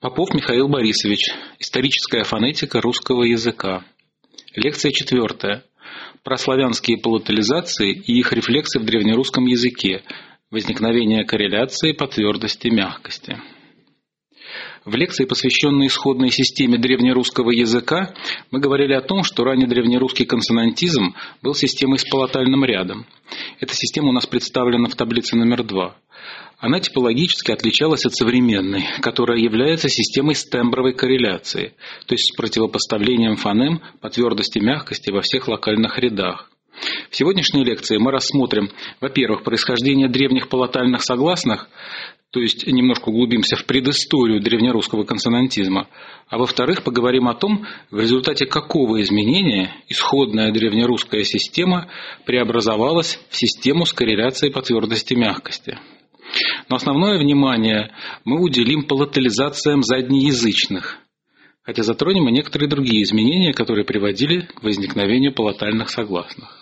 Попов Михаил Борисович. Историческая фонетика русского языка. Лекция четвертая. Про славянские палатализации и их рефлексы в древнерусском языке. Возникновение корреляции по твердости мягкости. В лекции, посвященной исходной системе древнерусского языка, мы говорили о том, что ранний древнерусский консонантизм был системой с палатальным рядом. Эта система у нас представлена в таблице номер два. Она типологически отличалась от современной, которая является системой с тембровой корреляции, то есть с противопоставлением фонем по твердости и мягкости во всех локальных рядах. В сегодняшней лекции мы рассмотрим, во-первых, происхождение древних палатальных согласных, то есть немножко углубимся в предысторию древнерусского консонантизма, а во-вторых, поговорим о том, в результате какого изменения исходная древнерусская система преобразовалась в систему с корреляцией по твердости мягкости. Но основное внимание мы уделим палатализациям заднеязычных, хотя затронем и некоторые другие изменения, которые приводили к возникновению палатальных согласных.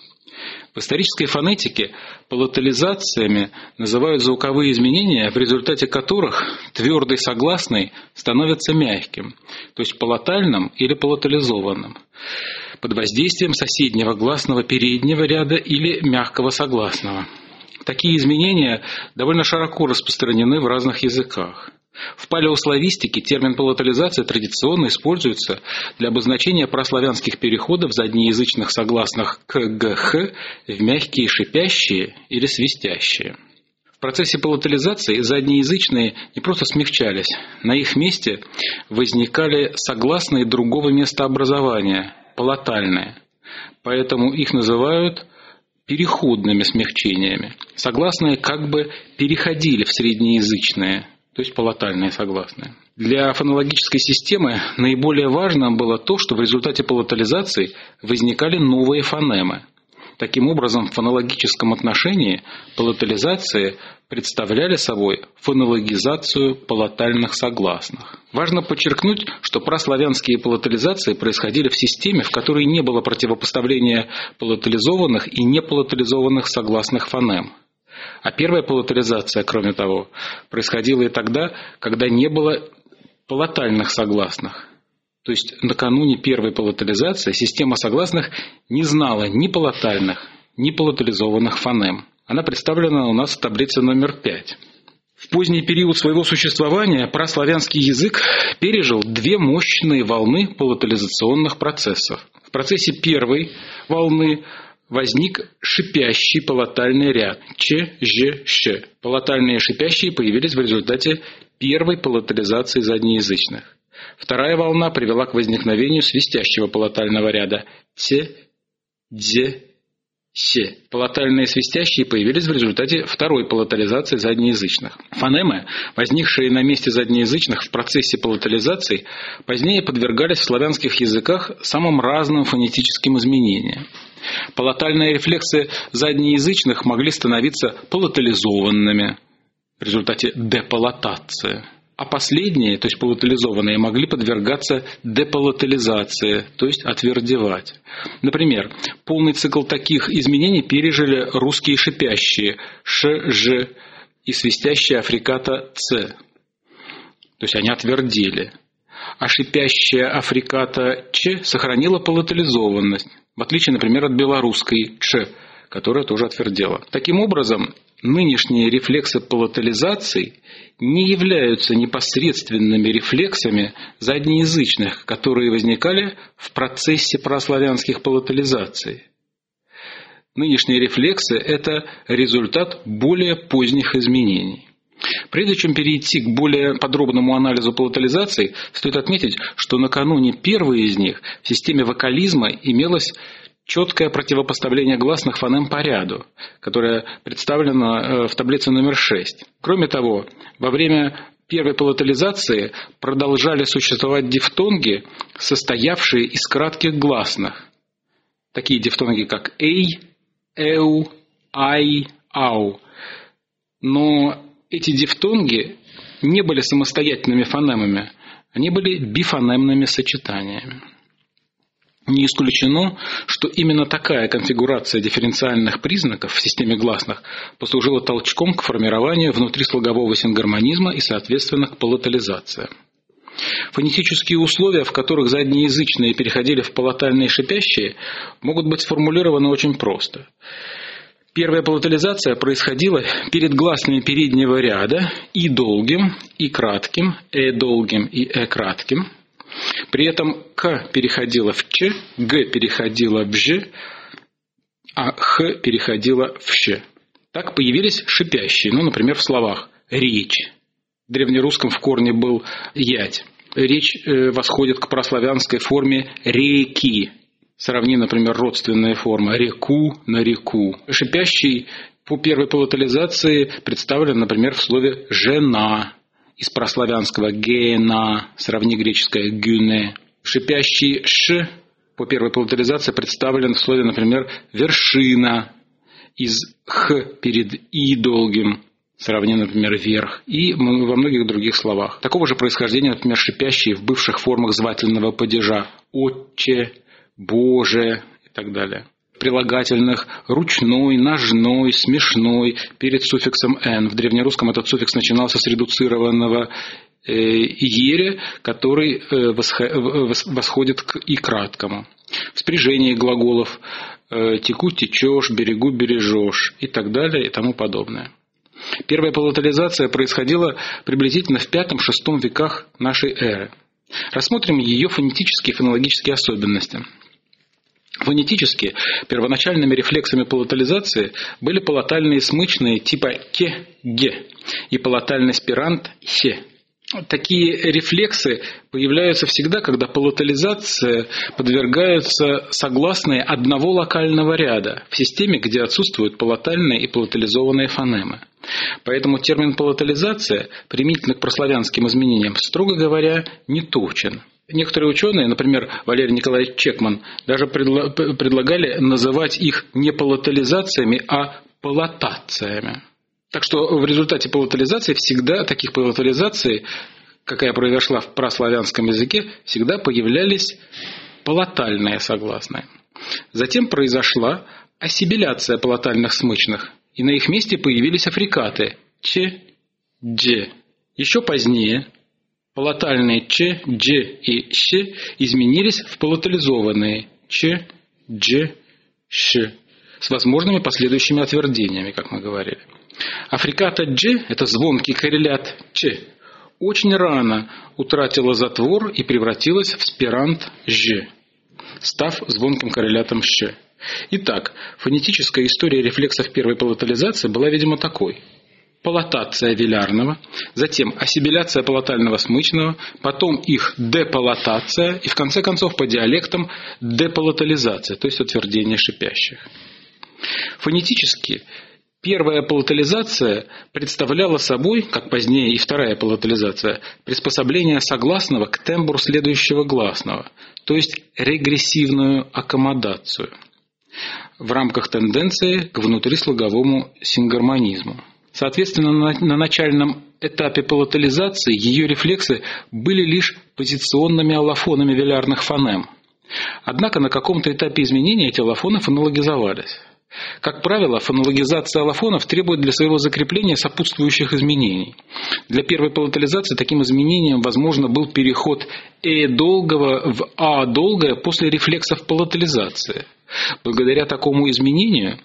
В исторической фонетике палатализациями называют звуковые изменения, в результате которых твердый согласный становится мягким, то есть палатальным или палатализованным, под воздействием соседнего гласного переднего ряда или мягкого согласного – Такие изменения довольно широко распространены в разных языках. В палеославистике термин палатализация традиционно используется для обозначения прославянских переходов заднеязычных согласных к ГХ в мягкие шипящие или свистящие. В процессе палатализации заднеязычные не просто смягчались, на их месте возникали согласные другого местообразования, палатальные. Поэтому их называют переходными смягчениями. Согласные как бы переходили в среднеязычные, то есть палатальные согласные. Для фонологической системы наиболее важным было то, что в результате палатализации возникали новые фонемы – Таким образом, в фонологическом отношении палатализации представляли собой фонологизацию палатальных согласных. Важно подчеркнуть, что прославянские палатализации происходили в системе, в которой не было противопоставления палатализованных и непалатализованных согласных фонем. А первая палатализация, кроме того, происходила и тогда, когда не было палатальных согласных. То есть накануне первой палатализации система согласных не знала ни палатальных, ни палатализованных фонем. Она представлена у нас в таблице номер 5. В поздний период своего существования прославянский язык пережил две мощные волны палатализационных процессов. В процессе первой волны возник шипящий палатальный ряд Ч, Ж, Щ. Палатальные шипящие появились в результате первой палатализации заднеязычных. Вторая волна привела к возникновению свистящего палатального ряда «те», «дзе», «се». Палатальные свистящие появились в результате второй палатализации заднеязычных. Фонемы, возникшие на месте заднеязычных в процессе палатализации, позднее подвергались в славянских языках самым разным фонетическим изменениям. Палатальные рефлексы заднеязычных могли становиться палатализованными в результате депалатации – а последние, то есть полутализованные, могли подвергаться деполотализации, то есть отвердевать. Например, полный цикл таких изменений пережили русские шипящие Ш, Ж и свистящие африката Ц. То есть они отвердели. А шипящая африката Ч сохранила полутализованность, в отличие, например, от белорусской Ч, которая тоже отвердела. Таким образом, нынешние рефлексы палатализации не являются непосредственными рефлексами заднеязычных, которые возникали в процессе прославянских палатализаций. Нынешние рефлексы – это результат более поздних изменений. Прежде чем перейти к более подробному анализу палатализаций, стоит отметить, что накануне первой из них в системе вокализма имелось четкое противопоставление гласных фонем по ряду, которое представлено э, в таблице номер 6. Кроме того, во время первой палатализации продолжали существовать дифтонги, состоявшие из кратких гласных. Такие дифтонги, как «эй», «эу», «ай», «ау». Но эти дифтонги не были самостоятельными фонемами, они были бифонемными сочетаниями. Не исключено, что именно такая конфигурация дифференциальных признаков в системе гласных послужила толчком к формированию внутрислогового сингармонизма и, соответственно, к палатализации. Фонетические условия, в которых заднеязычные переходили в полотальные шипящие, могут быть сформулированы очень просто. Первая палатализация происходила перед гласными переднего ряда и долгим, и кратким, э долгим и э кратким. При этом к переходила в ч, г переходила в ж, а х переходила в щ. Так появились шипящие, ну, например, в словах «речь». В древнерусском в корне был «ять». Речь э, восходит к прославянской форме «реки», Сравни, например, родственные формы «реку» на «реку». Шипящий по первой палатализации представлен, например, в слове «жена» из прославянского «гена», сравни греческое «гюне». Шипящий «ш» по первой палатализации представлен в слове, например, «вершина» из «х» перед «и» долгим, сравни, например, «верх», и во многих других словах. Такого же происхождения, например, шипящие в бывших формах звательного падежа «отче», Боже и так далее. Прилагательных ручной, ножной, смешной перед суффиксом «н». В древнерусском этот суффикс начинался с редуцированного э, «ере», который э, восходит к «и» краткому. В спряжении глаголов э, «теку, течешь», «берегу, бережешь» и так далее и тому подобное. Первая палатализация происходила приблизительно в V-VI веках нашей эры. Рассмотрим ее фонетические и фонологические особенности – Фонетически первоначальными рефлексами палатализации были палатальные смычные типа ке-ге и палатальный спирант хе. Такие рефлексы появляются всегда, когда палатализация подвергаются согласные одного локального ряда в системе, где отсутствуют палатальные и палатализованные фонемы. Поэтому термин палатализация, применительно к прославянским изменениям, строго говоря, не точен. Некоторые ученые, например, Валерий Николаевич Чекман, даже предлагали называть их не палатализациями, а палатациями. Так что в результате палатализации всегда таких палатализаций, какая произошла в прославянском языке, всегда появлялись палатальные согласные. Затем произошла ассибиляция палатальных смычных, и на их месте появились африкаты – че, дже. Еще позднее Палатальные ч, дж и щ изменились в палатализованные ч, дж, ш с возможными последующими отвердениями, как мы говорили. Африката дж – это звонкий коррелят ч, очень рано утратила затвор и превратилась в спирант ж, став звонким коррелятом щ. Итак, фонетическая история рефлексов первой палатализации была, видимо, такой – палатация вилярного, затем ассибиляция палатального смычного, потом их депалатация и в конце концов по диалектам депалатализация, то есть утверждение шипящих. Фонетически первая палатализация представляла собой, как позднее и вторая палатализация, приспособление согласного к тембру следующего гласного, то есть регрессивную аккомодацию в рамках тенденции к внутрислоговому сингармонизму. Соответственно, на начальном этапе палатализации ее рефлексы были лишь позиционными аллофонами велярных фонем. Однако на каком-то этапе изменения эти аллофоны фонологизовались. Как правило, фонологизация аллофонов требует для своего закрепления сопутствующих изменений. Для первой палатализации таким изменением, возможно, был переход «э» долгого в «а» долгое после рефлексов палатализации. Благодаря такому изменению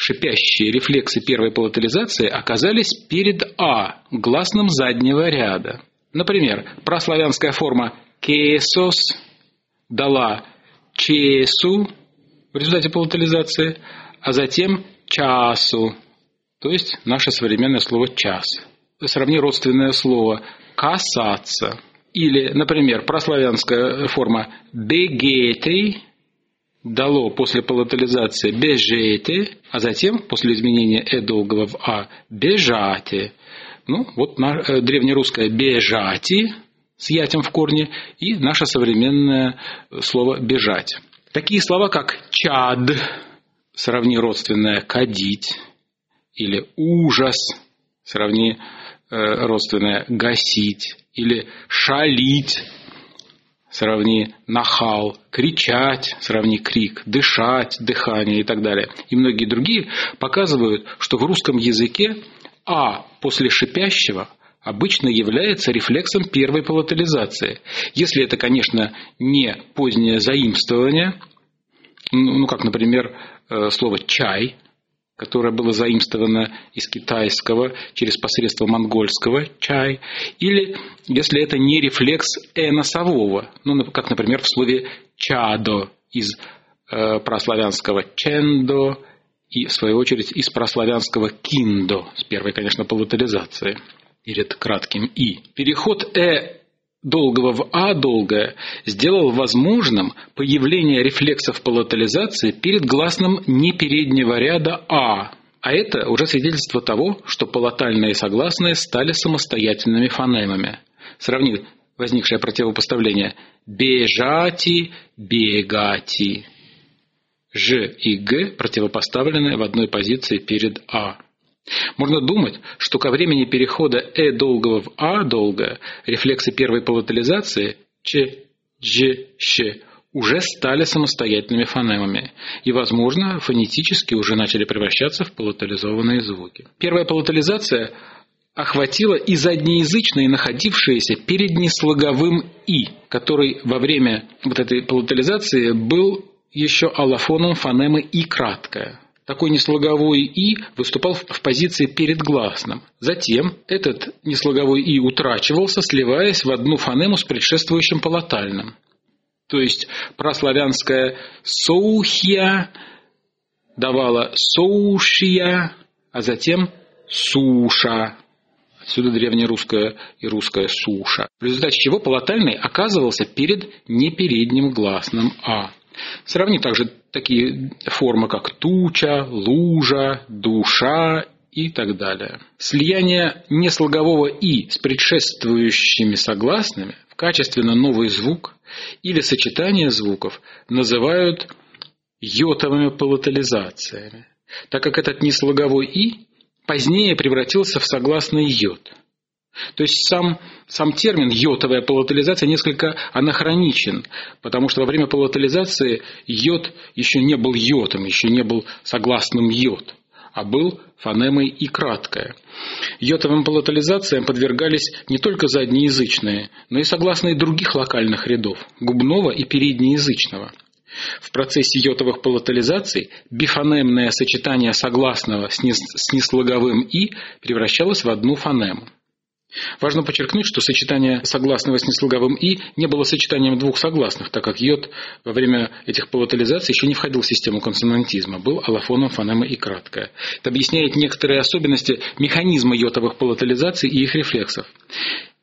шипящие рефлексы первой палатализации оказались перед «а» гласным заднего ряда. Например, прославянская форма «кесос» дала «чесу» в результате палатализации, а затем «часу», то есть наше современное слово «час». Сравни родственное слово «касаться». Или, например, прославянская форма «бегетей» дало после палатализации бежете, а затем после изменения э долгого в а бежате. Ну, вот э, древнерусское бежати с ятем в корне и наше современное слово бежать. Такие слова, как чад, сравни родственное кадить, или ужас, сравни э, родственное гасить, или шалить, сравни нахал, кричать, сравни крик, дышать, дыхание и так далее. И многие другие показывают, что в русском языке «а» после шипящего обычно является рефлексом первой палатализации. Если это, конечно, не позднее заимствование, ну, как, например, э, слово «чай», которое было заимствовано из китайского через посредство монгольского «чай», или если это не рефлекс «э» носового, ну, как, например, в слове «чадо» из э, прославянского «чендо», и, в свою очередь, из прославянского «киндо», с первой, конечно, палатализацией перед кратким «и». Переход «э» долгого в «а» долгое сделал возможным появление рефлексов палатализации перед гласным не переднего ряда «а», а это уже свидетельство того, что палатальные согласные стали самостоятельными фонемами. Сравни возникшее противопоставление «бежати», «бегати». «Ж» и «г» противопоставлены в одной позиции перед «а». Можно думать, что ко времени перехода «э» долгого в «а» долгое рефлексы первой палатализации «ч», «дж», «щ» уже стали самостоятельными фонемами и, возможно, фонетически уже начали превращаться в палатализованные звуки. Первая палатализация охватила и заднеязычные, находившиеся перед неслоговым «и», который во время вот этой палатализации был еще аллофоном фонемы «и» краткое. Такой неслоговой «и» выступал в позиции перед гласным. Затем этот неслоговой «и» утрачивался, сливаясь в одну фонему с предшествующим палатальным. То есть прославянская «соухия» давала «соушия», а затем «суша». Отсюда древнерусская и русская «суша». В результате чего палатальный оказывался перед непередним гласным «а». Сравни также такие формы, как туча, лужа, душа и так далее. Слияние неслогового «и» с предшествующими согласными в качественно новый звук или сочетание звуков называют йотовыми палатализациями, так как этот неслоговой «и» позднее превратился в согласный йод – то есть сам, сам термин йотовая палатализация несколько анахроничен, потому что во время палатализации йод еще не был йотом, еще не был согласным йод, а был фонемой и краткое. Йотовым палатализациям подвергались не только заднеязычные, но и согласные других локальных рядов – губного и переднеязычного. В процессе йотовых палатализаций бифонемное сочетание согласного с неслоговым «и» превращалось в одну фонему – Важно подчеркнуть, что сочетание согласного с неслоговым «и» не было сочетанием двух согласных, так как йод во время этих палатализаций еще не входил в систему консонантизма, был аллофоном фонемы и краткое. Это объясняет некоторые особенности механизма йотовых палатализаций и их рефлексов.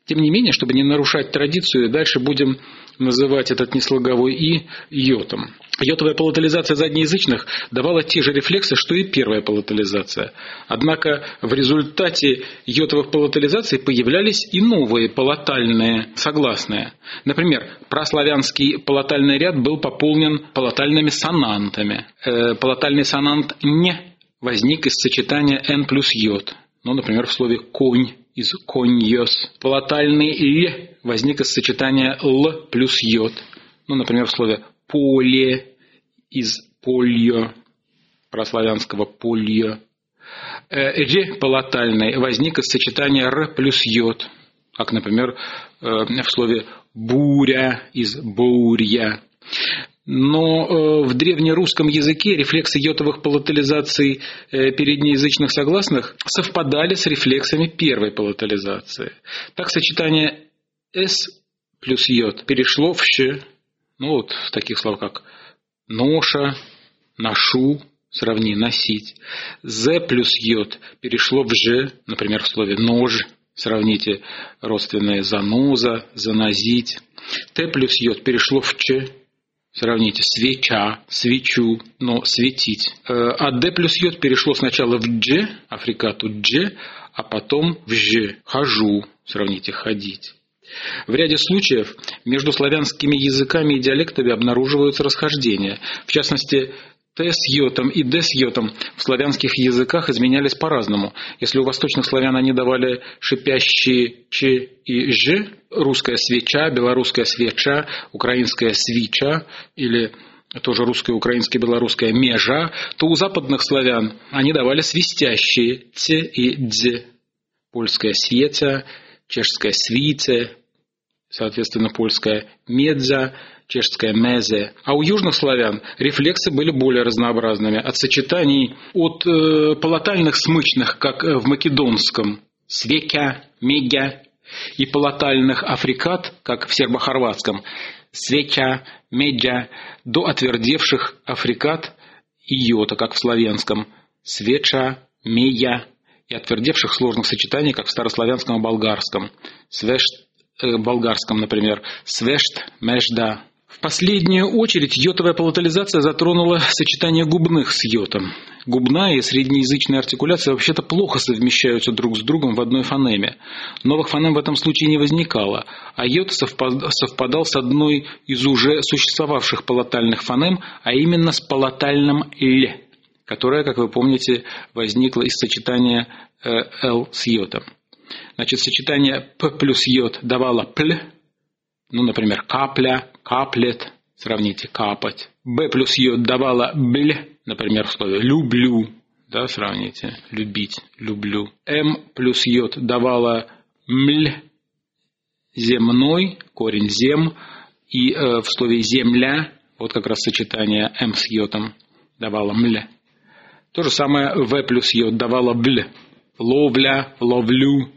Тем не менее, чтобы не нарушать традицию, дальше будем называть этот неслоговой «и» йотом. Йотовая палатализация заднеязычных давала те же рефлексы, что и первая палатализация. Однако в результате йотовых палатализаций появлялись и новые палатальные согласные. Например, прославянский палатальный ряд был пополнен палатальными сонантами. Э, палатальный сонант «не» возник из сочетания «н» плюс «йод». Ну, например, в слове «конь» из «коньос». Палатальный «л» возник из сочетания «л» плюс «йод». Ну, например, в слове «поле» из «польо», прославянского «польо». «Р» палатальный возник из сочетания «р» плюс «йод», как, например, э, в слове «буря» из «бурья». Но э, в древнерусском языке рефлексы йотовых палатализаций э, переднеязычных согласных совпадали с рефлексами первой палатализации. Так сочетание «с» плюс йод перешло в «щ», ну вот в таких словах, как «ноша», «ношу», сравни «носить». «з» плюс йод перешло в «ж», например, в слове «нож», сравните родственное «заноза», «занозить». «т» плюс йод перешло в «ч», Сравните свеча, свечу, но светить. А Д плюс йод перешло сначала в Дж, африкату Дж, а потом в Ж, хожу. Сравните ходить. В ряде случаев между славянскими языками и диалектами обнаруживаются расхождения. В частности, Т с йотом и Д с йотом в славянских языках изменялись по-разному. Если у восточных славян они давали шипящие Ч и Ж, русская свеча, белорусская свеча, украинская свеча или тоже русская, украинская, белорусская межа, то у западных славян они давали свистящие Т и Дз. Польская светя, чешская свице, соответственно, польская медза, чешская мезе. А у южных славян рефлексы были более разнообразными. От сочетаний от э, палатальных смычных, как в македонском, свекя, мегя, и палатальных африкат, как в сербо-хорватском, свеча, меджа, до отвердевших африкат и йота, как в славянском, свеча, медя, и отвердевших сложных сочетаний, как в старославянском и болгарском, свешт, э, болгарском, например, свешт, межда, в последнюю очередь йотовая палатализация затронула сочетание губных с йотом. Губная и среднеязычная артикуляция вообще-то плохо совмещаются друг с другом в одной фонеме. Новых фонем в этом случае не возникало, а йод совпадал с одной из уже существовавших палатальных фонем, а именно с палатальным «л», которое, как вы помните, возникло из сочетания э, «л» с йотом. Значит, сочетание «п» плюс йод давало «пл», ну, например, капля, каплет, сравните, капать. Б плюс Й давала бл, например, в слове люблю, да, сравните, любить, люблю. М плюс Й давала мль, земной, корень зем, и э, в слове земля, вот как раз сочетание М с йотом давала мль. То же самое В плюс Й давала бл. Ловля, ловлю,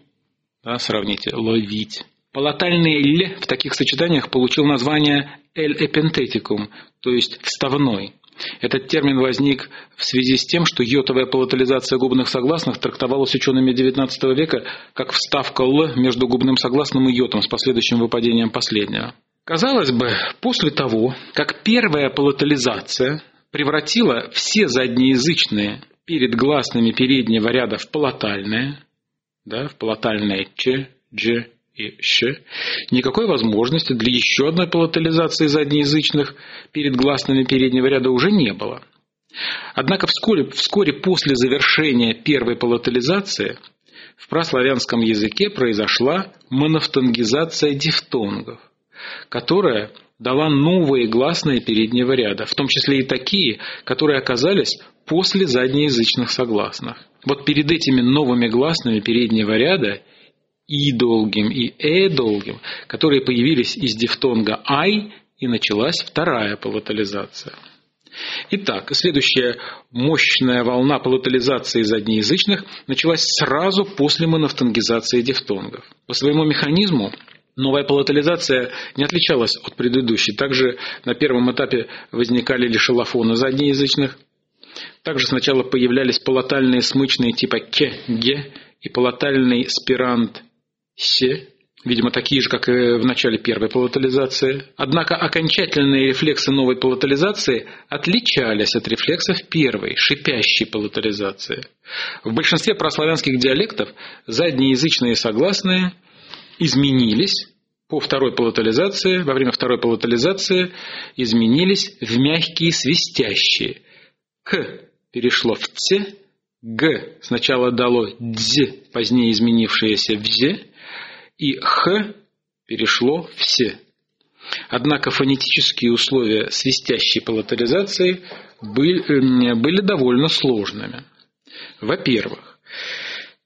да, сравните, ловить. Палатальный «л» в таких сочетаниях получил название «эль-эпентетикум», то есть «вставной». Этот термин возник в связи с тем, что йотовая палатализация губных согласных трактовалась учеными XIX века как вставка «л» между губным согласным и йотом с последующим выпадением последнего. Казалось бы, после того, как первая палатализация превратила все заднеязычные перед гласными переднего ряда в палатальные, да, в палатальное «ч», «дж», и «щ», никакой возможности для еще одной палатализации заднеязычных перед гласными переднего ряда уже не было. Однако вскоре, вскоре после завершения первой палатализации в праславянском языке произошла монофтонгизация дифтонгов, которая дала новые гласные переднего ряда, в том числе и такие, которые оказались после заднеязычных согласных. Вот перед этими новыми гласными переднего ряда и долгим и э долгим, которые появились из дифтонга ай, и началась вторая палатализация. Итак, следующая мощная волна палатализации заднеязычных началась сразу после монофтонгизации дифтонгов. По своему механизму новая палатализация не отличалась от предыдущей. Также на первом этапе возникали лишь эллофоны заднеязычных. Также сначала появлялись палатальные смычные типа ке, ге и палатальный спирант все, видимо, такие же, как и в начале первой палатализации. Однако окончательные рефлексы новой палатализации отличались от рефлексов первой, шипящей палатализации. В большинстве прославянских диалектов заднеязычные согласные изменились по второй палатализации, во время второй палатализации изменились в мягкие свистящие. К перешло в Ц, Г сначала дало Дз, позднее изменившееся в З, и «х» перешло в «се». Однако фонетические условия свистящей палатализации были, были довольно сложными. Во-первых,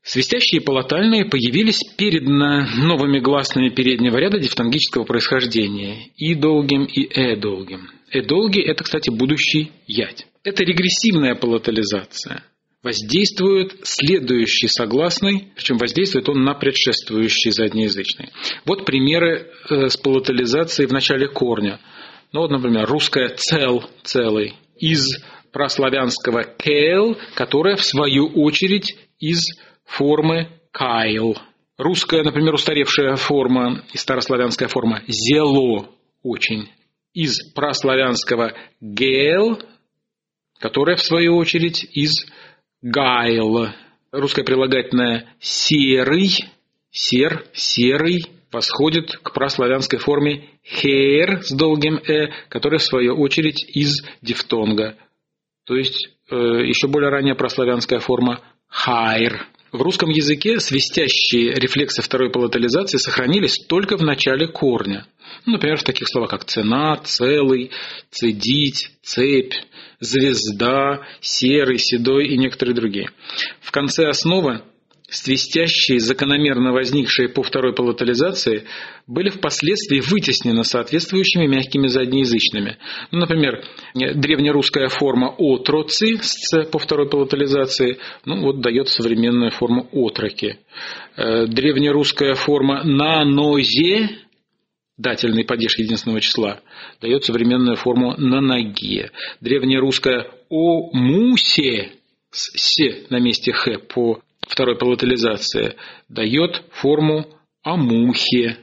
свистящие палатальные появились перед новыми гласными переднего ряда дифтонгического происхождения – и долгим, и э долгим. Э долгий – это, кстати, будущий ять. Это регрессивная палатализация – воздействует следующий согласный, причем воздействует он на предшествующий заднеязычный. Вот примеры э, с палатализацией в начале корня. Ну вот, например, русское «цел» – «целый» из прославянского «кейл», которое в свою очередь из формы «кайл». Русская, например, устаревшая форма и старославянская форма «зело» очень. Из прославянского «гел», которое в свою очередь из гайл. Русское прилагательное серый, сер, серый, восходит к праславянской форме хейр с долгим э, которая в свою очередь из дифтонга. То есть э, еще более ранняя прославянская форма хайр. В русском языке свистящие рефлексы второй палатализации сохранились только в начале корня. Ну, например, в таких словах, как цена, целый, цедить, цепь, звезда, серый, седой и некоторые другие. В конце основы свистящие, закономерно возникшие по второй палатализации, были впоследствии вытеснены соответствующими мягкими заднеязычными. Ну, например, древнерусская форма «отроци» с по второй палатализации ну, вот, дает современную форму «отроки». Э, древнерусская форма «нанозе» дательный падеж единственного числа, дает современную форму «на ноге». Древнерусская «о мусе» с «се» на месте «х» по второй палатализации дает форму «амухе».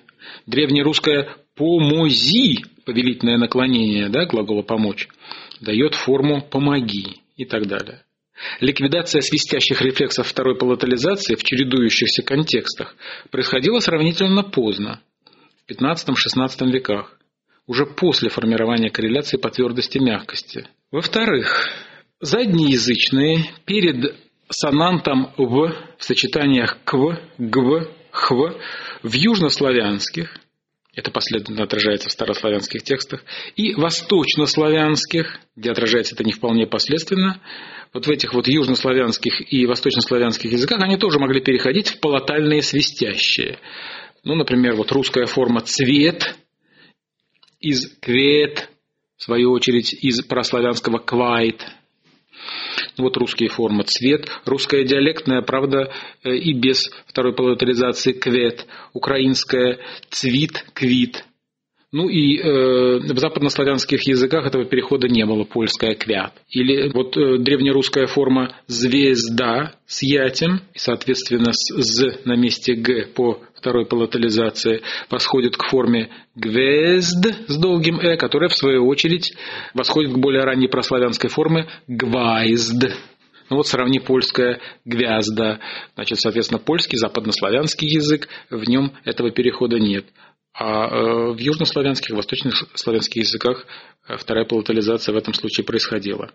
Древнерусская «помози» повелительное наклонение да, глагола «помочь» дает форму «помоги» и так далее. Ликвидация свистящих рефлексов второй палатализации в чередующихся контекстах происходила сравнительно поздно, в XV-XVI веках, уже после формирования корреляции по твердости мягкости. Во-вторых, заднеязычные перед сонантом «в» в сочетаниях «кв», «гв», «хв» в южнославянских, это последовательно отражается в старославянских текстах, и восточнославянских, где отражается это не вполне последственно, вот в этих вот южнославянских и восточнославянских языках они тоже могли переходить в полотальные свистящие. Ну, например, вот русская форма «цвет» из «квет», в свою очередь из прославянского «квайт», вот русские формы цвет, русская диалектная, правда, э, и без второй полуторизации квет, украинская цвит, квит. Ну и э, в западнославянских языках этого перехода не было, польская квят. Или вот э, древнерусская форма звезда с ятем, и, соответственно, с з на месте г по второй палатализации восходит к форме гвезд с долгим «э», которая, в свою очередь, восходит к более ранней прославянской форме гвайзд. Ну вот сравни польское гвязда. Значит, соответственно, польский, западнославянский язык, в нем этого перехода нет. А э, в южнославянских, восточных славянских языках э, вторая палатализация в этом случае происходила.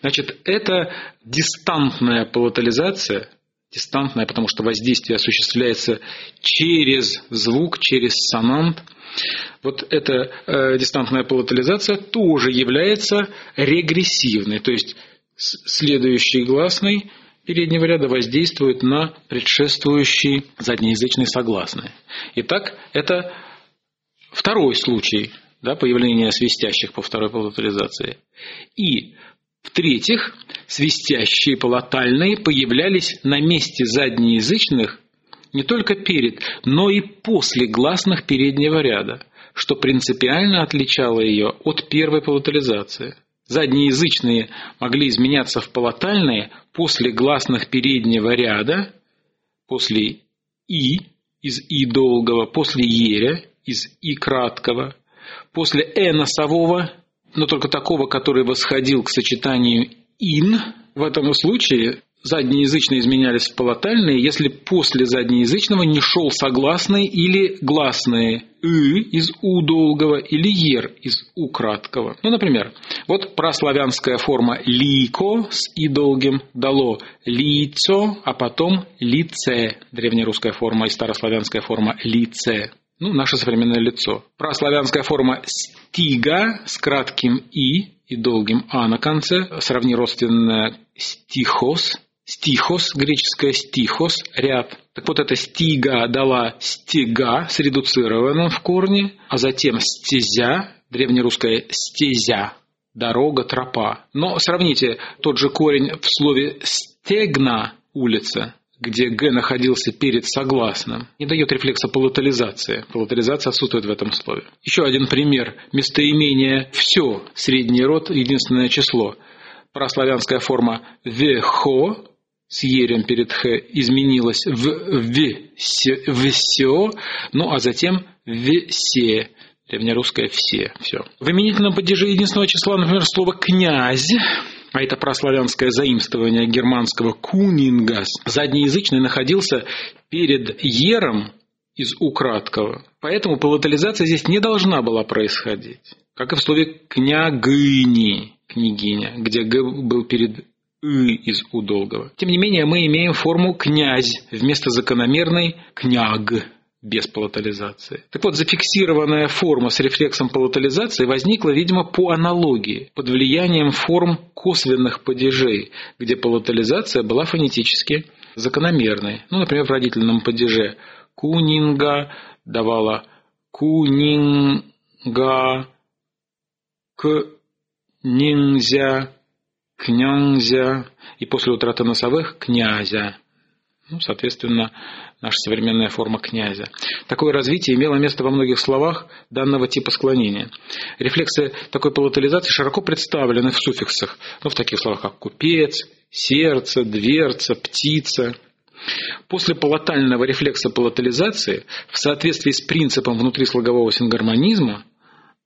Значит, это дистантная палатализация, дистантная, потому что воздействие осуществляется через звук, через сонант. Вот эта э, дистантная палатализация тоже является регрессивной, то есть следующий гласный переднего ряда воздействует на предшествующий заднеязычный согласный. Итак, это второй случай да, появления свистящих по второй палатализации. И в-третьих, свистящие полотальные появлялись на месте заднеязычных не только перед, но и после гласных переднего ряда, что принципиально отличало ее от первой полотализации. Заднеязычные могли изменяться в полотальные после гласных переднего ряда, после «и» из «и» долгого, после «еря» из «и» краткого, после «э» носового но только такого, который восходил к сочетанию «ин». В этом случае заднеязычные изменялись в полотальные, если после заднеязычного не шел согласный или гласные «ы» из «у» долгого или «ер» из «у» краткого. Ну, например, вот прославянская форма «лико» с «и» долгим дало «лицо», а потом «лице», древнерусская форма и старославянская форма «лице» ну, наше современное лицо. Прославянская форма «стига» с кратким «и» и долгим «а» на конце, сравни родственное «стихос», «стихос», греческое «стихос», ряд. Так вот, эта «стига» дала «стига» с редуцированным в корне, а затем «стезя», древнерусское «стезя», дорога, тропа. Но сравните тот же корень в слове «стегна» улица где Г находился перед согласным, не дает рефлекса полутализации. Полутализация отсутствует в этом слове. Еще один пример. Местоимение «все» – средний род, единственное число. Прославянская форма «вехо» с ерем перед «х» изменилась в «все», ну а затем «весе». Древнерусское «все». все. В именительном падеже единственного числа, например, слово «князь» а это прославянское заимствование германского «кунингас», заднеязычный находился перед «ером» из украткого. Поэтому палатализация здесь не должна была происходить. Как и в слове «княгыни», «княгиня», где «г» был перед «ы» из «у» долгого. Тем не менее, мы имеем форму «князь» вместо закономерной «княг» без палатализации. Так вот, зафиксированная форма с рефлексом палатализации возникла, видимо, по аналогии, под влиянием форм косвенных падежей, где палатализация была фонетически закономерной. Ну, например, в родительном падеже кунинга давала кунинга, к князя и после утраты носовых князя. Ну, соответственно, наша современная форма князя. Такое развитие имело место во многих словах данного типа склонения. Рефлексы такой палатализации широко представлены в суффиксах, ну, в таких словах, как купец, сердце, дверца, птица. После палатального рефлекса палатализации, в соответствии с принципом внутрислогового сингармонизма,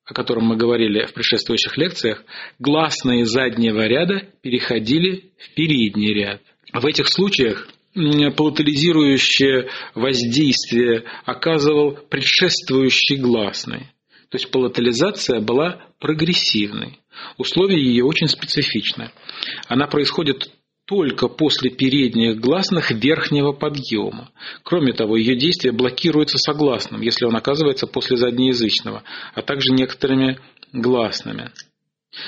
о котором мы говорили в предшествующих лекциях, гласные заднего ряда переходили в передний ряд. В этих случаях палатализирующее воздействие оказывал предшествующий гласный. То есть палатализация была прогрессивной. Условия ее очень специфичны. Она происходит только после передних гласных верхнего подъема. Кроме того, ее действие блокируется согласным, если он оказывается после заднеязычного, а также некоторыми гласными.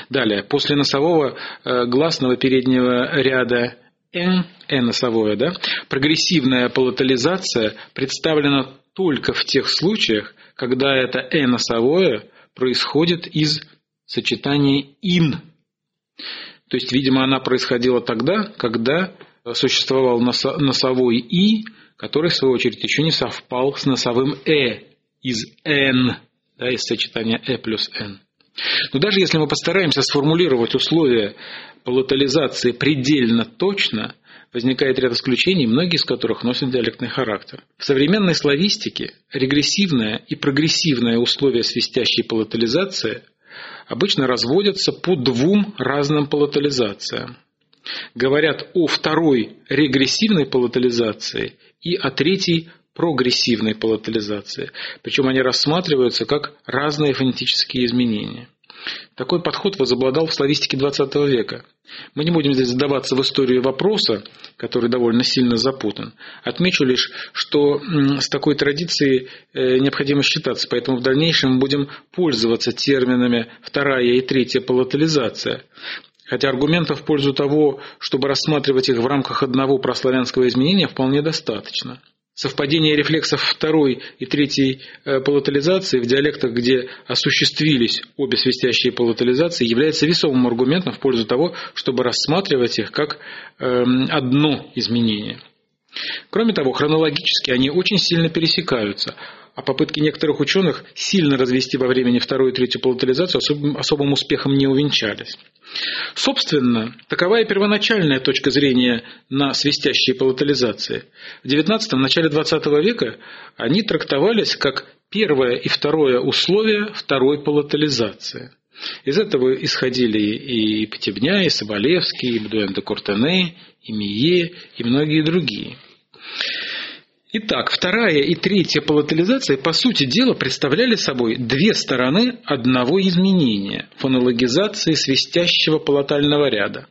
Далее, после носового э, гласного переднего ряда N, N носовое, да, прогрессивная палатализация представлена только в тех случаях, когда это N носовое происходит из сочетания in. То есть, видимо, она происходила тогда, когда существовал носовой и, который, в свою очередь, еще не совпал с носовым э из n, да, из сочетания э плюс n. Но даже если мы постараемся сформулировать условия палатализации предельно точно, возникает ряд исключений, многие из которых носят диалектный характер. В современной славистике регрессивное и прогрессивное условия свистящей палатализации обычно разводятся по двум разным палатализациям. Говорят о второй регрессивной палатализации и о третьей прогрессивной палатализации. Причем они рассматриваются как разные фонетические изменения. Такой подход возобладал в славистике XX века. Мы не будем здесь задаваться в историю вопроса, который довольно сильно запутан. Отмечу лишь, что с такой традицией э, необходимо считаться, поэтому в дальнейшем мы будем пользоваться терминами «вторая» и «третья полотализация». Хотя аргументов в пользу того, чтобы рассматривать их в рамках одного прославянского изменения, вполне достаточно. Совпадение рефлексов второй и третьей э, палатализации в диалектах, где осуществились обе свистящие палатализации, является весомым аргументом в пользу того, чтобы рассматривать их как эм, одно изменение. Кроме того, хронологически они очень сильно пересекаются, а попытки некоторых ученых сильно развести во времени вторую и третью палатализацию особым, успехом не увенчались. Собственно, такова и первоначальная точка зрения на свистящие палатализации. В XIX – начале XX века они трактовались как первое и второе условие второй палатализации. Из этого исходили и Потебня, и Соболевский, и Бдуэн де Куртене, и Мие, и многие другие. Итак, вторая и третья палатализация, по сути дела, представляли собой две стороны одного изменения – фонологизации свистящего палатального ряда.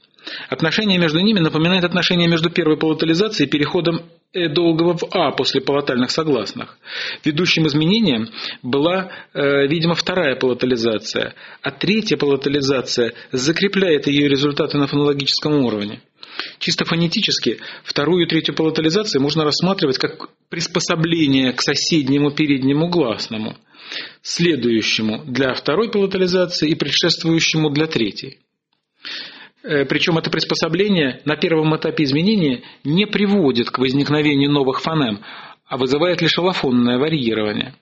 Отношение между ними напоминает отношение между первой палатализацией и переходом долгого в «а» после палатальных согласных. Ведущим изменением была, э, видимо, вторая палатализация, а третья палатализация закрепляет ее результаты на фонологическом уровне. Чисто фонетически вторую и третью палатализацию можно рассматривать как приспособление к соседнему переднему гласному, следующему для второй палатализации и предшествующему для третьей. Э, Причем это приспособление на первом этапе изменения не приводит к возникновению новых фонем, а вызывает лишь аллофонное варьирование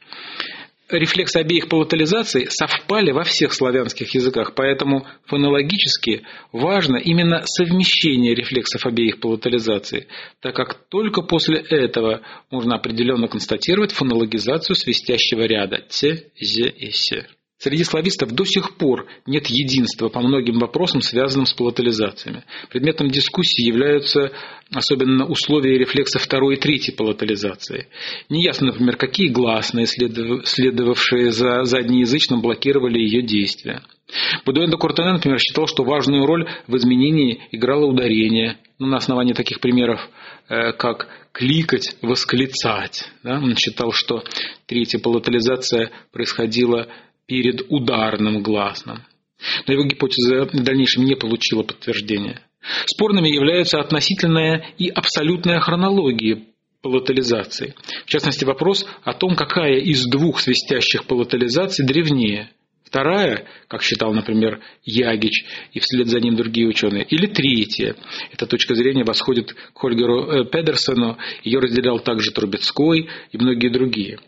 рефлексы обеих палатализаций совпали во всех славянских языках, поэтому фонологически важно именно совмещение рефлексов обеих палатализаций, так как только после этого можно определенно констатировать фонологизацию свистящего ряда «т», «з» и «с». Среди славистов до сих пор нет единства по многим вопросам, связанным с палатализациями. Предметом дискуссии являются особенно условия рефлекса второй и третьей палатализации. Неясно, например, какие гласные, следовавшие за заднеязычным, блокировали ее действия. Будуэн де например, считал, что важную роль в изменении играло ударение. Ну, на основании таких примеров, э, как кликать, восклицать. Да? Он считал, что третья палатализация происходила перед ударным гласным. Но его гипотеза в дальнейшем не получила подтверждения. Спорными являются относительная и абсолютная хронологии палатализации. В частности, вопрос о том, какая из двух свистящих палатализаций древнее. Вторая, как считал, например, Ягич и вслед за ним другие ученые, или третья. Эта точка зрения восходит к Хольгеру э, Педерсону, ее разделял также Трубецкой и многие другие.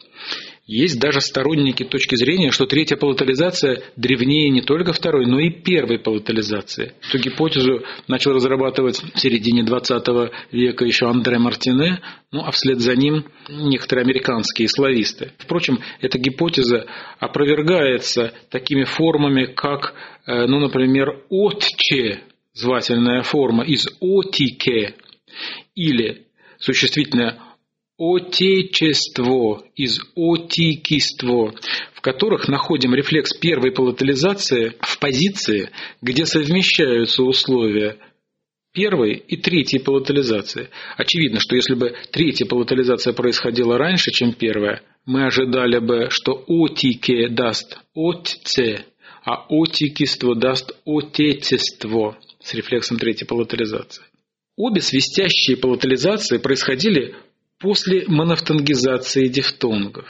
Есть даже сторонники точки зрения, что третья палатализация древнее не только второй, но и первой палатализации. Эту гипотезу начал разрабатывать в середине XX века еще Андре Мартине, ну а вслед за ним некоторые американские слависты. Впрочем, эта гипотеза опровергается такими формами, как, э, ну, например, «отче», звательная форма из «отике», или существительное отечество из отикиство, в которых находим рефлекс первой палатализации в позиции, где совмещаются условия первой и третьей палатализации. Очевидно, что если бы третья палатализация происходила раньше, чем первая, мы ожидали бы, что отике даст отце, а отикиство даст отечество с рефлексом третьей палатализации. Обе свистящие палатализации происходили после монофтонгизации дифтонгов.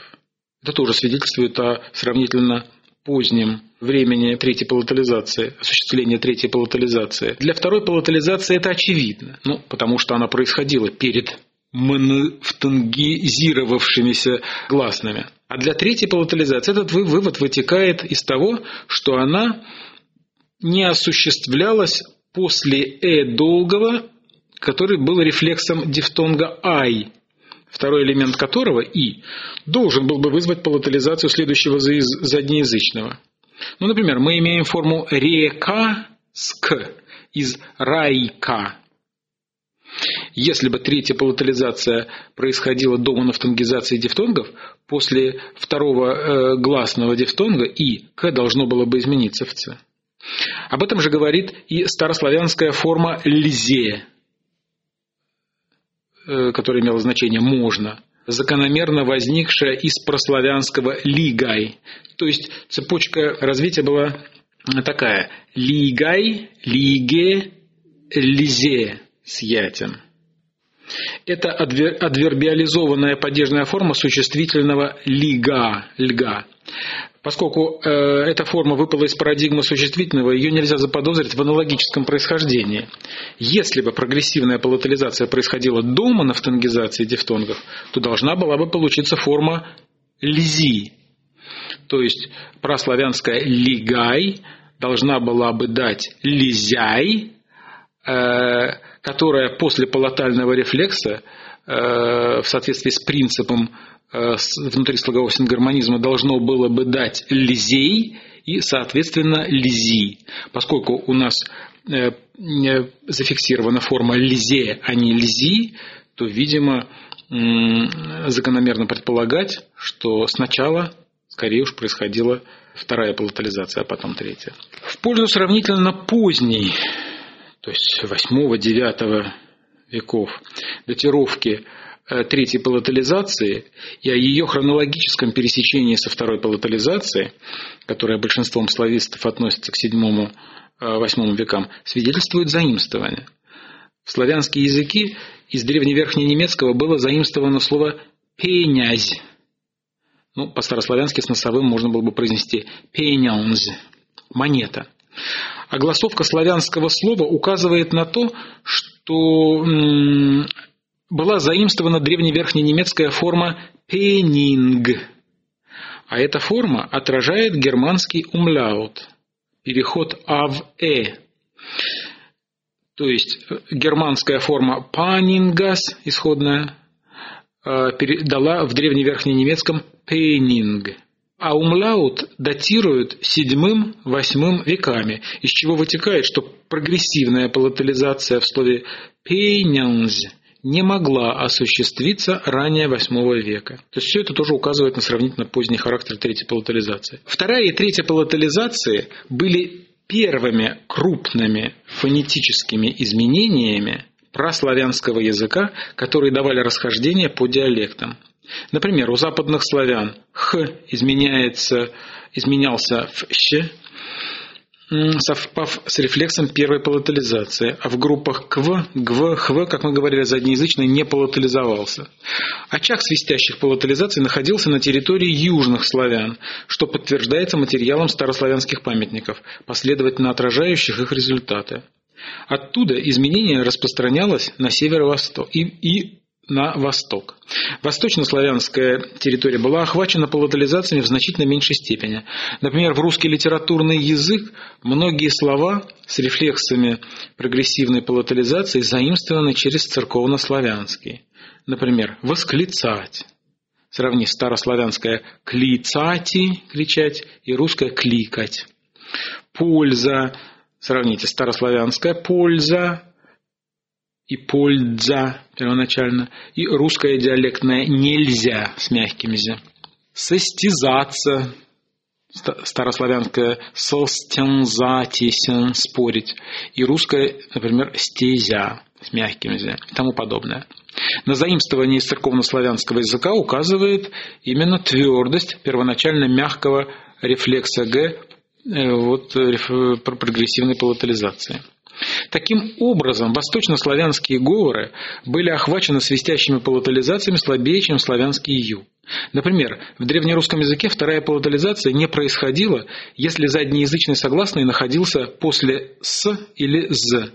Это тоже свидетельствует о сравнительно позднем времени третьей палатализации, осуществления третьей палатализации. Для второй палатализации это очевидно, ну, потому что она происходила перед монофтонгизировавшимися гласными. А для третьей палатализации этот вывод вытекает из того, что она не осуществлялась после «э» долгого, который был рефлексом дифтонга «ай», второй элемент которого «и» должен был бы вызвать палатализацию следующего заднеязычного. Ну, например, мы имеем форму «река» с «к» из «райка». Если бы третья палатализация происходила до монофтонгизации дифтонгов, после второго э, гласного дифтонга «и» «к» должно было бы измениться в «ц». Об этом же говорит и старославянская форма «льзе», которое имело значение «можно», закономерно возникшая из прославянского «лигай». То есть цепочка развития была такая «лигай», «лиге», «лизе» с ятем. Это адвербиализованная падежная форма существительного «лига», «льга». Поскольку э, эта форма выпала из парадигмы существительного, ее нельзя заподозрить в аналогическом происхождении. Если бы прогрессивная палатализация происходила до монофтонгизации дифтонгов, то должна была бы получиться форма лизи. То есть прославянская лигай должна была бы дать лизяй, э, которая после палатального рефлекса э, в соответствии с принципом внутри слогового сингармонизма должно было бы дать лизей и, соответственно, лизи. Поскольку у нас э, зафиксирована форма лизе, а не лизи, то, видимо, закономерно предполагать, что сначала скорее уж происходила вторая палатализация, а потом третья. В пользу сравнительно поздней, то есть 8-9 веков, датировки Э, третьей палатализации и о ее хронологическом пересечении со второй палатализацией, которая большинством славистов относится к VII-VIII векам, свидетельствует заимствование. В славянские языки из древневерхненемецкого было заимствовано слово «пенязь». Ну, по-старославянски с носовым можно было бы произнести «пенянз» – «монета». А голосовка славянского слова указывает на то, что была заимствована древневерхненемецкая форма «пенинг», а эта форма отражает германский умляут, переход «а» в «э». То есть э, германская форма «панингас» исходная э, дала в древневерхненемецком «пенинг», а умляут датируют VII-VIII веками, из чего вытекает, что прогрессивная палатализация в слове «пейнянз» не могла осуществиться ранее VIII века. То есть все это тоже указывает на сравнительно поздний характер третьей палатализации. Вторая и третья палатализации были первыми крупными фонетическими изменениями прославянского языка, которые давали расхождение по диалектам. Например, у западных славян «х» изменяется, изменялся в «щ», совпав с рефлексом первой палатализации, а в группах КВ, ГВ, ХВ, как мы говорили, заднеязычный не палатализовался. Очаг свистящих палатализаций находился на территории южных славян, что подтверждается материалом старославянских памятников, последовательно отражающих их результаты. Оттуда изменение распространялось на северо-восток и, и на восток. Восточнославянская территория была охвачена палатализациями в значительно меньшей степени. Например, в русский литературный язык многие слова с рефлексами прогрессивной палатализации заимствованы через церковнославянский. Например, «восклицать». Сравни старославянское «клицати» – «кричать» и русское «кликать». «Польза» – сравните старославянское «польза», и польза первоначально, и русское диалектное нельзя с мягким «з». Состязаться, старославянское состензатисен, спорить, и русское, например, стезя с мягким «з» и тому подобное. На заимствование из церковнославянского языка указывает именно твердость первоначально мягкого рефлекса «г» э, вот, э, прогрессивной палатализации. Таким образом, восточнославянские говоры были охвачены свистящими палатализациями слабее, чем славянский ю. Например, в древнерусском языке вторая палатализация не происходила, если заднеязычный согласный находился после «с» или «з»,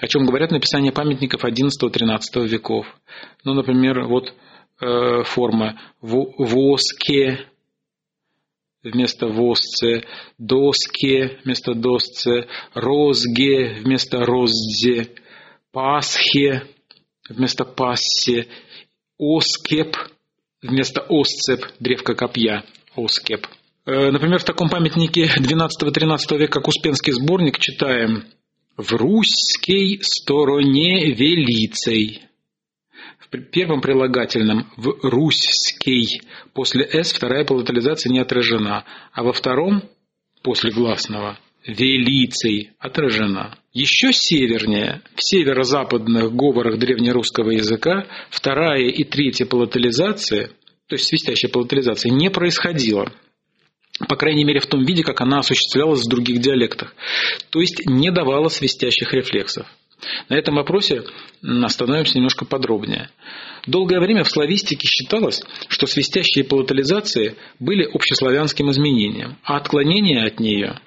о чем говорят написания памятников XI-XIII веков. Ну, например, вот э, форма «воске», вместо восце, доске вместо досце, розге вместо роззе, пасхе вместо пассе, оскеп вместо осцеп, древко копья, оскеп. Э, например, в таком памятнике XII-XIII века, как Успенский сборник, читаем «В русской стороне велицей» первом прилагательном в «русский» после «с» вторая палатализация не отражена, а во втором после гласного «велицей» отражена. Еще севернее, в северо-западных говорах древнерусского языка, вторая и третья палатализация, то есть свистящая палатализация, не происходила. По крайней мере, в том виде, как она осуществлялась в других диалектах. То есть не давала свистящих рефлексов. На этом вопросе остановимся немножко подробнее. Долгое время в славистике считалось, что свистящие палатализации были общеславянским изменением, а отклонения от нее,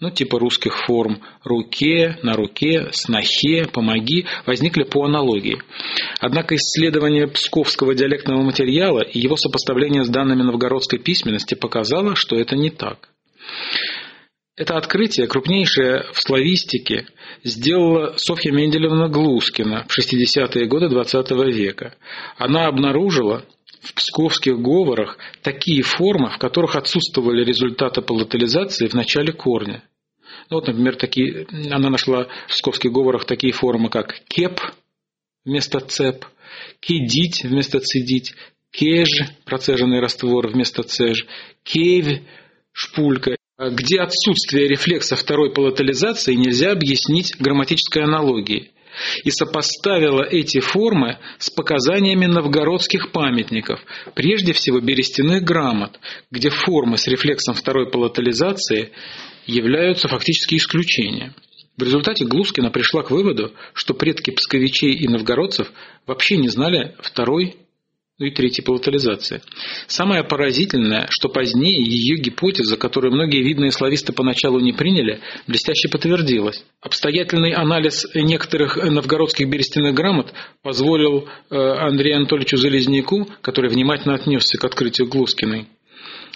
ну типа русских форм «руке», «на руке», «снохе», «помоги» возникли по аналогии. Однако исследование псковского диалектного материала и его сопоставление с данными новгородской письменности показало, что это не так. Это открытие, крупнейшее в славистике, сделала Софья Менделевна Глускина в 60-е годы XX века. Она обнаружила в псковских говорах такие формы, в которых отсутствовали результаты палатализации в начале корня. Ну, вот, например, такие, она нашла в псковских говорах такие формы, как кеп вместо цеп, кедить вместо цедить, кеж, процеженный раствор вместо цеж, кевь, шпулька где отсутствие рефлекса второй палатализации нельзя объяснить грамматической аналогией, и сопоставила эти формы с показаниями новгородских памятников, прежде всего берестяных грамот, где формы с рефлексом второй палатализации являются фактически исключением. В результате Глускина пришла к выводу, что предки псковичей и новгородцев вообще не знали второй ну и третья палатализация. Самое поразительное, что позднее ее гипотеза, которую многие видные слависты поначалу не приняли, блестяще подтвердилась. Обстоятельный анализ некоторых новгородских берестяных грамот позволил э, Андрею Анатольевичу Залезняку, который внимательно отнесся к открытию Глускиной,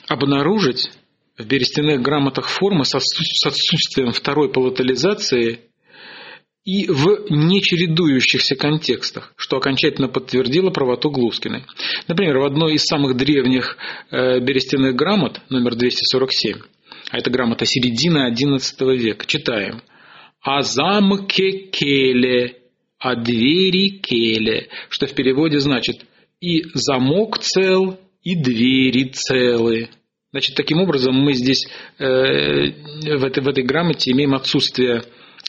обнаружить в берестяных грамотах формы с отсутствием второй палатализации и в нечередующихся контекстах, что окончательно подтвердило правоту Глускиной. Например, в одной из самых древних э, берестяных грамот, номер 247, а это грамота середины XI века, читаем «А замке келе, а двери келе», что в переводе значит «и замок цел, и двери целы». Значит, таким образом мы здесь э, в, этой, в этой грамоте имеем отсутствие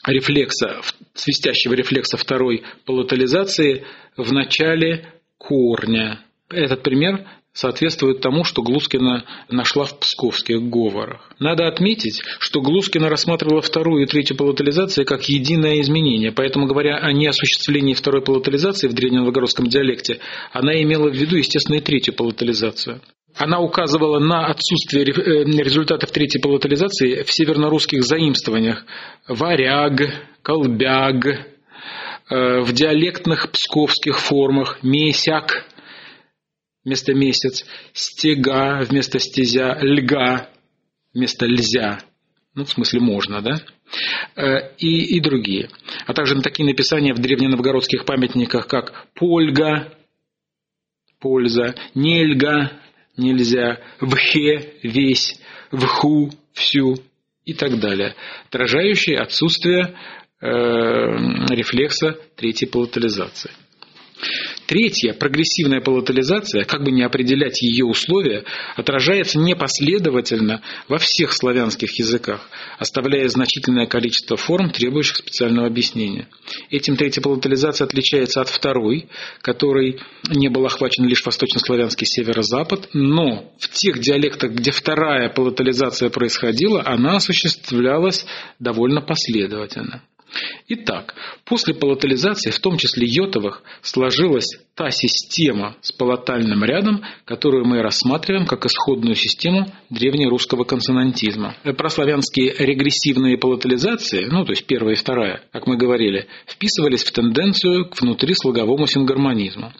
рефлекса, свистящего рефлекса второй палатализации в начале корня. Этот пример соответствует тому, что Глускина нашла в псковских говорах. Надо отметить, что Глускина рассматривала вторую и третью палатализации как единое изменение, поэтому, говоря о неосуществлении второй палатализации в древненовгородском диалекте, она имела в виду, естественно, и третью палатализацию. Она указывала на отсутствие э, результатов третьей палатализации в севернорусских заимствованиях «варяг», «колбяг», э, в диалектных псковских формах «месяк», вместо месяц, стега вместо стезя, льга вместо льзя. Ну, в смысле, можно, да? Э, и, и другие. А также на такие написания в древненовгородских памятниках, как «польга», «польза», «нельга», «нельзя», «вхе», «весь», «вху», «всю» и так далее, отражающие отсутствие э, рефлекса третьей палатализации. Третья, прогрессивная палатализация, как бы не определять ее условия, отражается непоследовательно во всех славянских языках, оставляя значительное количество форм, требующих специального объяснения. Этим третья палатализация отличается от второй, которой не был охвачен лишь восточнославянский северо-запад, но в тех диалектах, где вторая палатализация происходила, она осуществлялась довольно последовательно. Итак, после палатализации, в том числе йотовых, сложилась та система с палатальным рядом, которую мы рассматриваем как исходную систему древнерусского консонантизма. Прославянские регрессивные палатализации, ну то есть первая и вторая, как мы говорили, вписывались в тенденцию к внутрислоговому сингармонизму.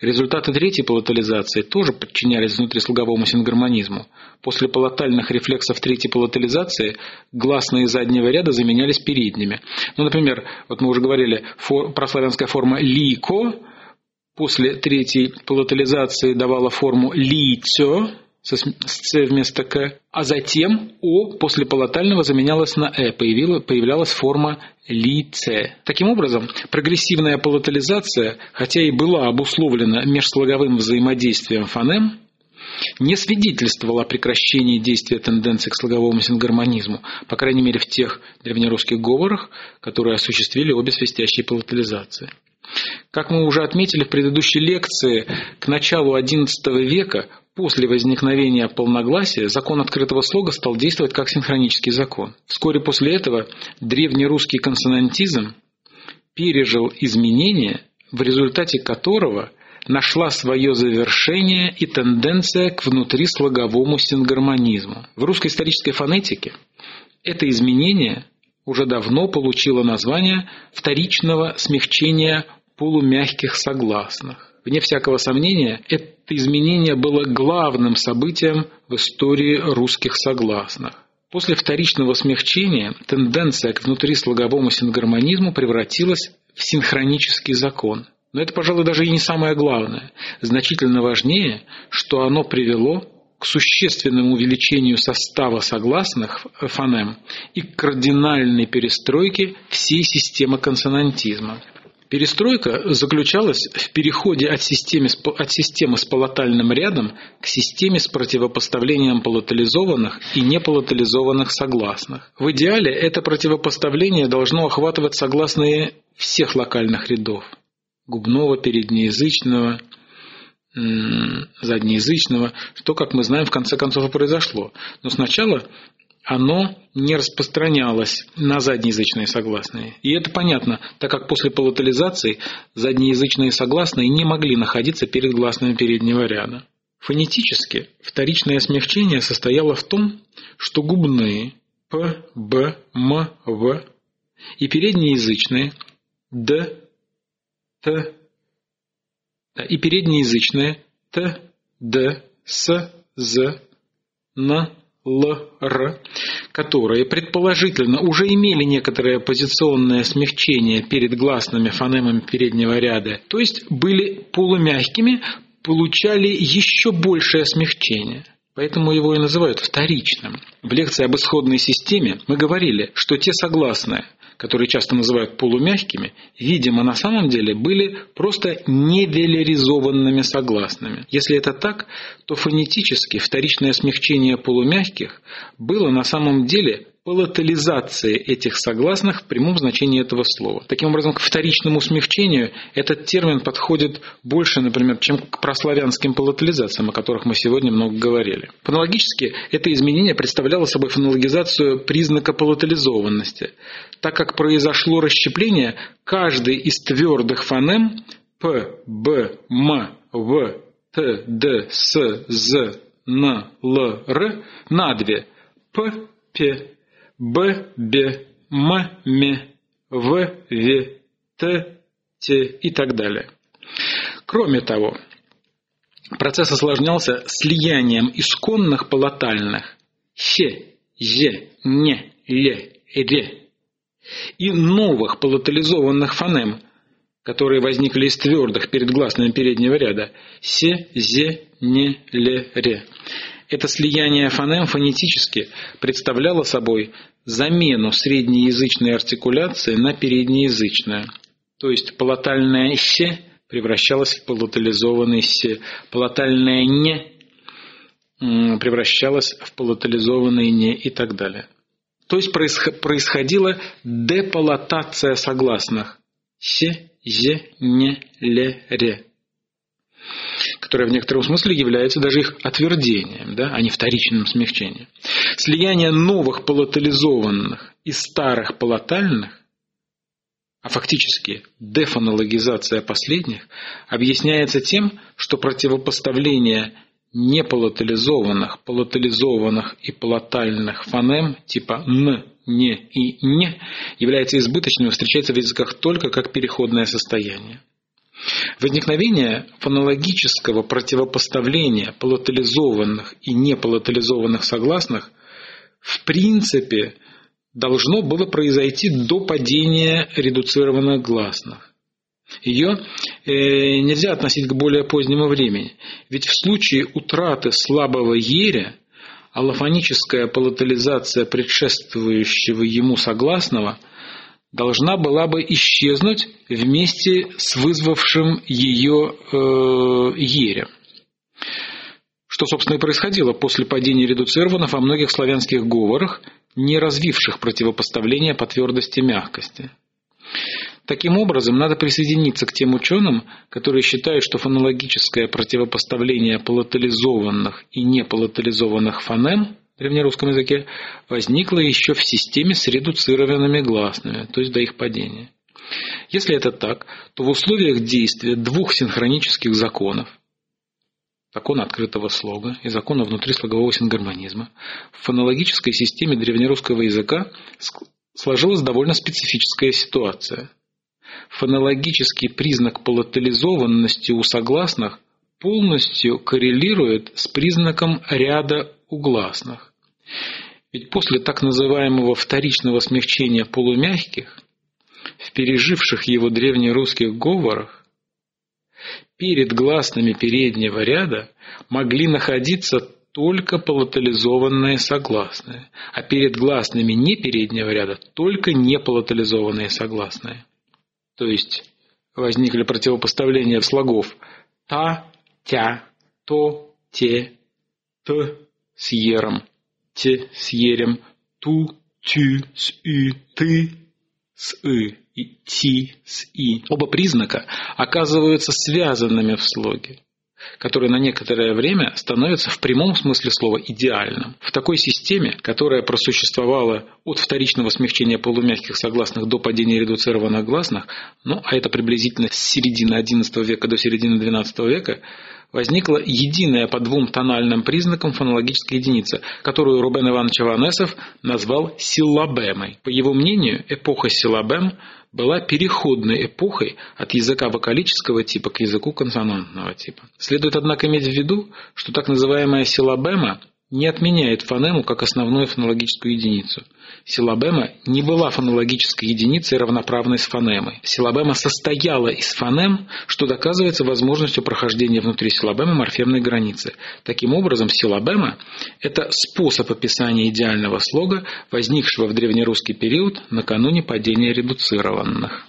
Результаты третьей палатализации тоже подчинялись внутрислоговому сингармонизму. После палатальных рефлексов третьей палатализации гласные заднего ряда заменялись передними. Ну, например, вот мы уже говорили, фор, прославянская форма «лико» после третьей палатализации давала форму «лицо», с «ц» вместо «к», а затем «о» после палатального заменялась на «э», появилась, появлялась форма «лице». Таким образом, прогрессивная палатализация, хотя и была обусловлена межслоговым взаимодействием фонем, не свидетельствовала о прекращении действия тенденции к слоговому сингармонизму, по крайней мере в тех древнерусских говорах, которые осуществили обе свистящие палатализации. Как мы уже отметили в предыдущей лекции, к началу XI века После возникновения полногласия закон открытого слога стал действовать как синхронический закон. Вскоре после этого древнерусский консонантизм пережил изменения, в результате которого нашла свое завершение и тенденция к внутрислоговому сингармонизму. В русской исторической фонетике это изменение уже давно получило название вторичного смягчения полумягких согласных. Вне всякого сомнения, это изменение было главным событием в истории русских согласных. После вторичного смягчения тенденция к внутрислоговому сингармонизму превратилась в синхронический закон. Но это, пожалуй, даже и не самое главное. Значительно важнее, что оно привело к существенному увеличению состава согласных фонем и к кардинальной перестройке всей системы консонантизма. Перестройка заключалась в переходе от системы, от системы с палатальным рядом к системе с противопоставлением палатализованных и непалатализованных согласных. В идеале это противопоставление должно охватывать согласные всех локальных рядов – губного, переднеязычного, заднеязычного, что, как мы знаем, в конце концов и произошло. Но сначала оно не распространялось на заднеязычные согласные. И это понятно, так как после палатализации заднеязычные согласные не могли находиться перед гласными переднего ряда. Фонетически вторичное смягчение состояло в том, что губные П, Б, М, В и переднеязычные Д, Т и переднеязычные Т, Д, С, З, Н, ЛР, которые предположительно уже имели некоторое позиционное смягчение перед гласными фонемами переднего ряда, то есть были полумягкими, получали еще большее смягчение. Поэтому его и называют вторичным. В лекции об исходной системе мы говорили, что те согласные, которые часто называют полумягкими, видимо, на самом деле были просто невелеризованными согласными. Если это так, то фонетически вторичное смягчение полумягких было на самом деле палатализации этих согласных в прямом значении этого слова. Таким образом, к вторичному смягчению этот термин подходит больше, например, чем к прославянским палатализациям, о которых мы сегодня много говорили. Фонологически это изменение представляло собой фонологизацию признака палатализованности, так как произошло расщепление каждой из твердых фонем П, Б, М, В, Т, Д, С, З, Н, Л, Р на две П, П, Б, Б, М, М, В, В, Т, Т и так далее. Кроме того, процесс осложнялся слиянием исконных палатальных «щ», «ж», «не», «ле», «ре» и новых палатализованных фонем, которые возникли из твердых перед гласными переднего ряда «се», «зе», «не», «ле», «ре». Это слияние фонем фонетически представляло собой замену среднеязычной артикуляции на переднеязычную. То есть палатальное «щ» превращалось в палатализованный «с», палатальное «не» превращалось в палатализованный «не» и так далее. То есть происходила депалатация согласных «с», «з», «не», «ле», «ре» которое в некотором смысле является даже их отвердением, да, а не вторичным смягчением. Слияние новых палатализованных и старых палатальных, а фактически дефонологизация последних, объясняется тем, что противопоставление непалатализованных, палатализованных и палатальных фонем типа «н», «не» и «не» является избыточным и встречается в языках только как переходное состояние. Возникновение фонологического противопоставления палатализованных и непалатализованных согласных в принципе должно было произойти до падения редуцированных гласных. Ее э, нельзя относить к более позднему времени, ведь в случае утраты слабого еря аллофоническая палатализация предшествующего ему согласного – должна была бы исчезнуть вместе с вызвавшим ее э, ерем. Что, собственно, и происходило после падения редуцированных во многих славянских говорах, не развивших противопоставления по твердости и мягкости. Таким образом, надо присоединиться к тем ученым, которые считают, что фонологическое противопоставление палатализованных и непалатализованных фонем древнерусском языке возникла еще в системе с редуцированными гласными, то есть до их падения. Если это так, то в условиях действия двух синхронических законов, закона открытого слога и закона внутрислогового сингармонизма, в фонологической системе древнерусского языка сложилась довольно специфическая ситуация. Фонологический признак палатализованности у согласных полностью коррелирует с признаком ряда угласных. Ведь после так называемого вторичного смягчения полумягких, в переживших его древнерусских говорах, перед гласными переднего ряда могли находиться только палатализованные согласные, а перед гласными не переднего ряда только непалатализованные согласные. То есть возникли противопоставления слогов та, тя, то, те, т с ером те с ерем, ту, тю с ü, ты с и и ти с и. Оба признака оказываются связанными в слоге который на некоторое время становится в прямом смысле слова идеальным. В такой системе, которая просуществовала от вторичного смягчения полумягких согласных до падения редуцированных гласных, ну а это приблизительно с середины XI века до середины XII века, возникла единая по двум тональным признакам фонологическая единица, которую Рубен Иванович Аванесов назвал силлабемой. По его мнению, эпоха силлабем была переходной эпохой от языка вокалического типа к языку консонантного типа. Следует, однако, иметь в виду, что так называемая силлабема не отменяет фонему как основную фонологическую единицу. Силабема не была фонологической единицей, равноправной с фонемой. Силабема состояла из фонем, что доказывается возможностью прохождения внутри силабемы морфемной границы. Таким образом, силабема – это способ описания идеального слога, возникшего в древнерусский период накануне падения редуцированных.